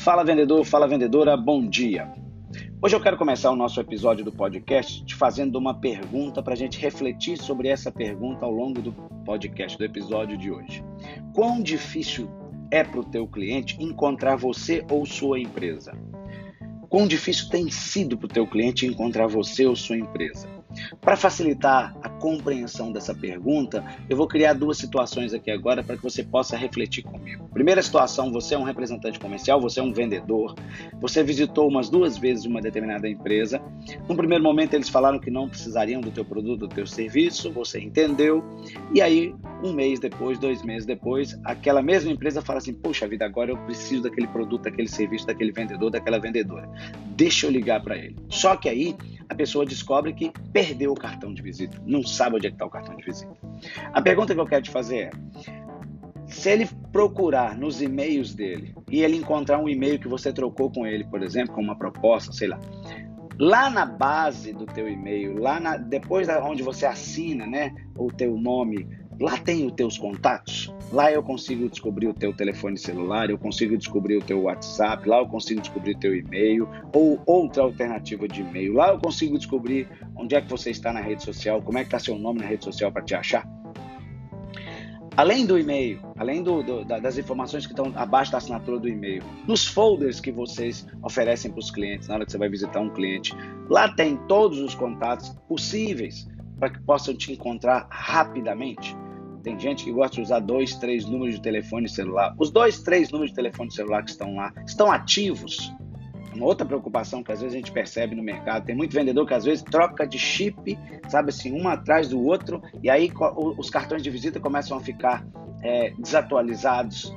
Fala vendedor, fala vendedora, bom dia. Hoje eu quero começar o nosso episódio do podcast te fazendo uma pergunta para a gente refletir sobre essa pergunta ao longo do podcast, do episódio de hoje. Quão difícil é para o teu cliente encontrar você ou sua empresa? Quão difícil tem sido para o teu cliente encontrar você ou sua empresa? Para facilitar a compreensão dessa pergunta, eu vou criar duas situações aqui agora para que você possa refletir comigo. Primeira situação, você é um representante comercial, você é um vendedor, você visitou umas duas vezes uma determinada empresa. No primeiro momento eles falaram que não precisariam do teu produto, do teu serviço, você entendeu, e aí um mês depois, dois meses depois, aquela mesma empresa fala assim: Poxa vida, agora eu preciso daquele produto, daquele serviço, daquele vendedor, daquela vendedora. Deixa eu ligar para ele. Só que aí a pessoa descobre que perdeu o cartão de visita, não sabe onde é está o cartão de visita. A pergunta que eu quero te fazer é: se ele procurar nos e-mails dele e ele encontrar um e-mail que você trocou com ele, por exemplo, com uma proposta, sei lá, lá na base do teu e-mail, lá na, depois da onde você assina, né, o teu nome, lá tem os teus contatos. Lá eu consigo descobrir o teu telefone celular, eu consigo descobrir o teu WhatsApp, lá eu consigo descobrir o teu e-mail ou outra alternativa de e-mail. Lá eu consigo descobrir onde é que você está na rede social, como é que está seu nome na rede social para te achar. Além do e-mail, além do, do, das informações que estão abaixo da assinatura do e-mail, nos folders que vocês oferecem para os clientes, na hora que você vai visitar um cliente, lá tem todos os contatos possíveis para que possam te encontrar rapidamente. Tem gente que gosta de usar dois, três números de telefone celular. Os dois, três números de telefone celular que estão lá estão ativos. Uma outra preocupação que às vezes a gente percebe no mercado, tem muito vendedor que às vezes troca de chip, sabe assim, um atrás do outro, e aí os cartões de visita começam a ficar é, desatualizados.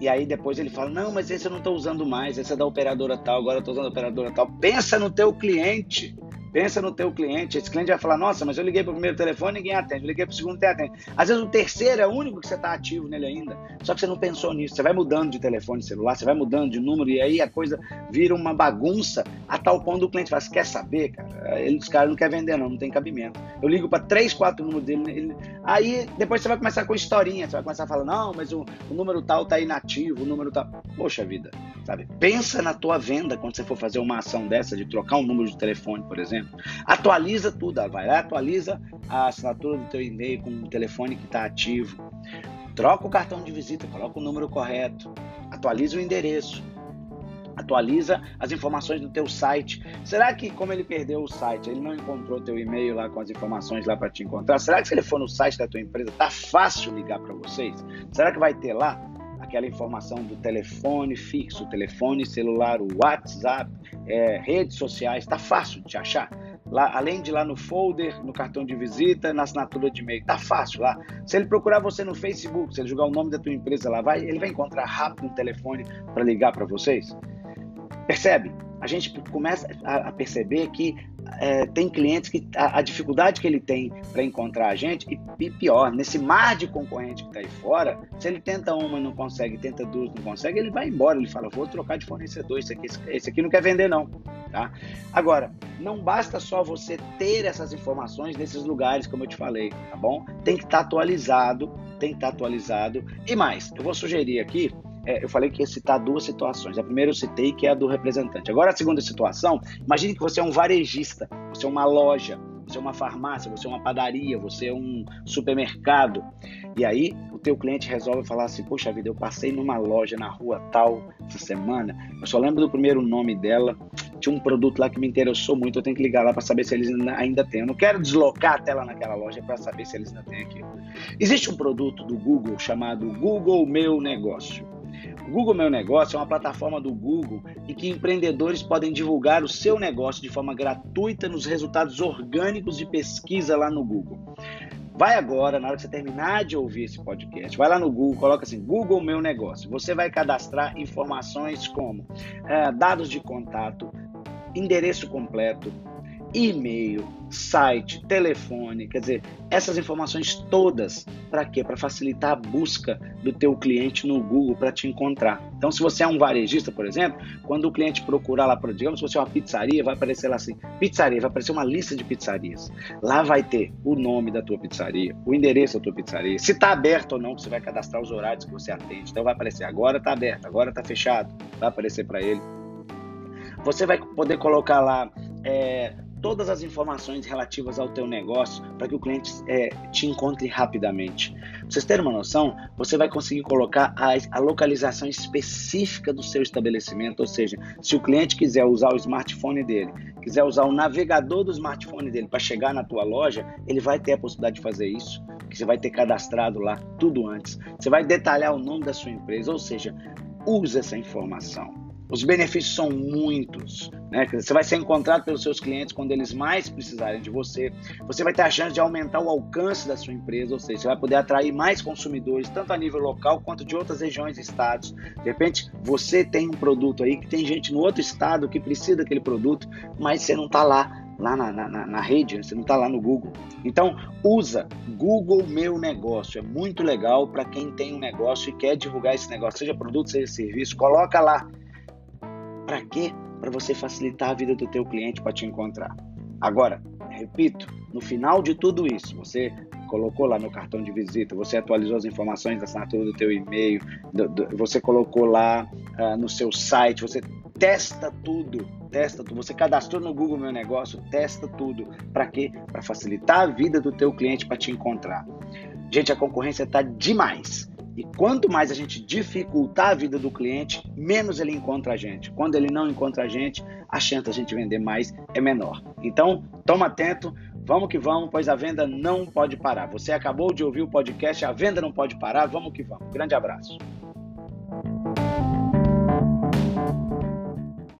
E aí depois ele fala: Não, mas esse eu não estou usando mais, esse é da operadora tal, agora eu estou usando a operadora tal. Pensa no teu cliente. Pensa no teu cliente, esse cliente vai falar, nossa, mas eu liguei para o primeiro telefone ninguém atende, eu liguei para o segundo e atende. Às vezes o terceiro é o único que você está ativo nele ainda, só que você não pensou nisso. Você vai mudando de telefone celular, você vai mudando de número e aí a coisa vira uma bagunça a tal ponto do cliente fala, quer saber, cara? Ele, os caras não quer vender não, não tem cabimento. Eu ligo para três, quatro números dele, ele... aí depois você vai começar com historinha, você vai começar a falar, não, mas o, o número tal está inativo, o número tal... Poxa vida, sabe? Pensa na tua venda quando você for fazer uma ação dessa de trocar um número de telefone, por exemplo. Atualiza tudo, vai lá, atualiza a assinatura do teu e-mail com o telefone que está ativo. Troca o cartão de visita, coloca o número correto, atualiza o endereço, atualiza as informações do teu site. Será que como ele perdeu o site, ele não encontrou teu e-mail lá com as informações lá para te encontrar? Será que se ele for no site da tua empresa, tá fácil ligar para vocês? Será que vai ter lá aquela informação do telefone fixo, telefone celular, o WhatsApp, é, redes sociais? Tá fácil de achar? Lá, além de lá no folder, no cartão de visita, na assinatura de e-mail. Tá fácil lá. Se ele procurar você no Facebook, se ele jogar o nome da tua empresa lá, vai, ele vai encontrar rápido um telefone para ligar para vocês. Percebe? A gente começa a, perceber que é, tem clientes que a, a, dificuldade que ele tem para encontrar a gente, e, e, pior, nesse mar de concorrente que está aí fora, se ele tenta uma e não consegue, tenta duas não consegue, ele vai embora. Ele fala: vou trocar de fornecedor, esse aqui, esse aqui não quer vender, não. Tá? Agora, não basta só você ter essas informações nesses lugares, como eu te falei, tá bom? Tem que estar tá atualizado, tem que estar tá atualizado. E mais, eu vou sugerir aqui é, eu falei que ia citar duas situações. A primeira eu citei que é a do representante. Agora a segunda situação, imagine que você é um varejista, você é uma loja, você é uma farmácia, você é uma padaria, você é um supermercado. E aí o teu cliente resolve falar assim: "Poxa vida, eu passei numa loja na rua tal essa semana. Eu só lembro do primeiro nome dela. Tinha um produto lá que me interessou muito. Eu tenho que ligar lá para saber se eles ainda têm. Eu não quero deslocar até lá naquela loja para saber se eles ainda têm aquilo. Existe um produto do Google chamado Google Meu Negócio. Google Meu Negócio é uma plataforma do Google em que empreendedores podem divulgar o seu negócio de forma gratuita nos resultados orgânicos de pesquisa lá no Google. Vai agora, na hora que você terminar de ouvir esse podcast, vai lá no Google, coloca assim, Google Meu Negócio. Você vai cadastrar informações como é, dados de contato, endereço completo, e-mail, site, telefone, quer dizer, essas informações todas para quê? Para facilitar a busca do teu cliente no Google para te encontrar. Então, se você é um varejista, por exemplo, quando o cliente procurar lá, digamos, se você é uma pizzaria, vai aparecer lá assim, pizzaria, vai aparecer uma lista de pizzarias. Lá vai ter o nome da tua pizzaria, o endereço da tua pizzaria, se está aberto ou não, você vai cadastrar os horários que você atende. Então vai aparecer agora está aberto, agora está fechado, vai aparecer para ele. Você vai poder colocar lá é, todas as informações relativas ao teu negócio para que o cliente é, te encontre rapidamente. Pra vocês terem uma noção, você vai conseguir colocar a, a, localização específica do seu estabelecimento, ou seja, se o cliente quiser usar o smartphone dele, quiser usar o navegador do smartphone dele para chegar na tua loja, ele vai ter a possibilidade de fazer isso, que você vai ter cadastrado lá tudo antes. Você vai detalhar o nome da sua empresa, ou seja, use essa informação. Os benefícios são muitos. Né? Você vai ser encontrado pelos seus clientes quando eles mais precisarem de você. Você vai ter a chance de aumentar o alcance da sua empresa, ou seja, você vai poder atrair mais consumidores, tanto a nível local quanto de outras regiões e estados. De repente, você tem um produto aí que tem gente no outro estado que precisa daquele produto, mas você não está lá lá na, na, na, rede, você não está lá no Google. Então, usa Google Meu Negócio. É muito legal para quem tem um negócio e quer divulgar esse negócio, seja produto, seja serviço. Coloca lá para quê? Para você facilitar a vida do teu cliente para te encontrar. Agora, repito, no final de tudo isso, você colocou lá no cartão de visita, você atualizou as informações da assinatura do teu e-mail, do, do, você colocou lá uh, no seu site, você testa tudo, testa tudo. Você cadastrou no Google Meu Negócio, testa tudo. Para quê? Para facilitar a vida do teu cliente para te encontrar. Gente, a concorrência está demais. E quanto mais a gente dificultar a vida do cliente, menos ele encontra a gente. Quando ele não encontra a gente, a chance da gente vender mais é menor. Então, toma atento, vamos que vamos, pois a venda não pode parar. Você acabou de ouvir o podcast A Venda Não Pode Parar, vamos que vamos. Grande abraço.